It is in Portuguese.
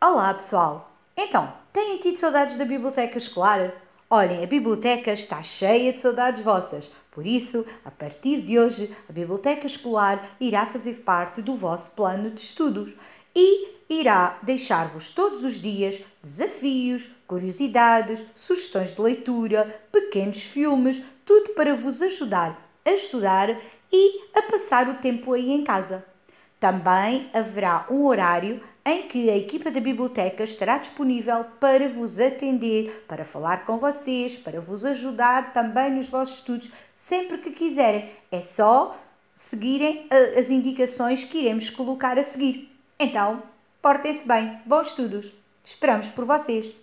Olá, pessoal! Então, têm tido saudades da biblioteca escolar? Olhem, a biblioteca está cheia de saudades vossas. Por isso, a partir de hoje, a biblioteca escolar irá fazer parte do vosso plano de estudos e irá deixar-vos todos os dias desafios, curiosidades, sugestões de leitura, pequenos filmes, tudo para vos ajudar a estudar e a passar o tempo aí em casa. Também haverá um horário em que a equipa da biblioteca estará disponível para vos atender, para falar com vocês, para vos ajudar também nos vossos estudos, sempre que quiserem. É só seguirem eh, as indicações que iremos colocar a seguir. Então, portem-se bem, bons estudos. Esperamos por vocês.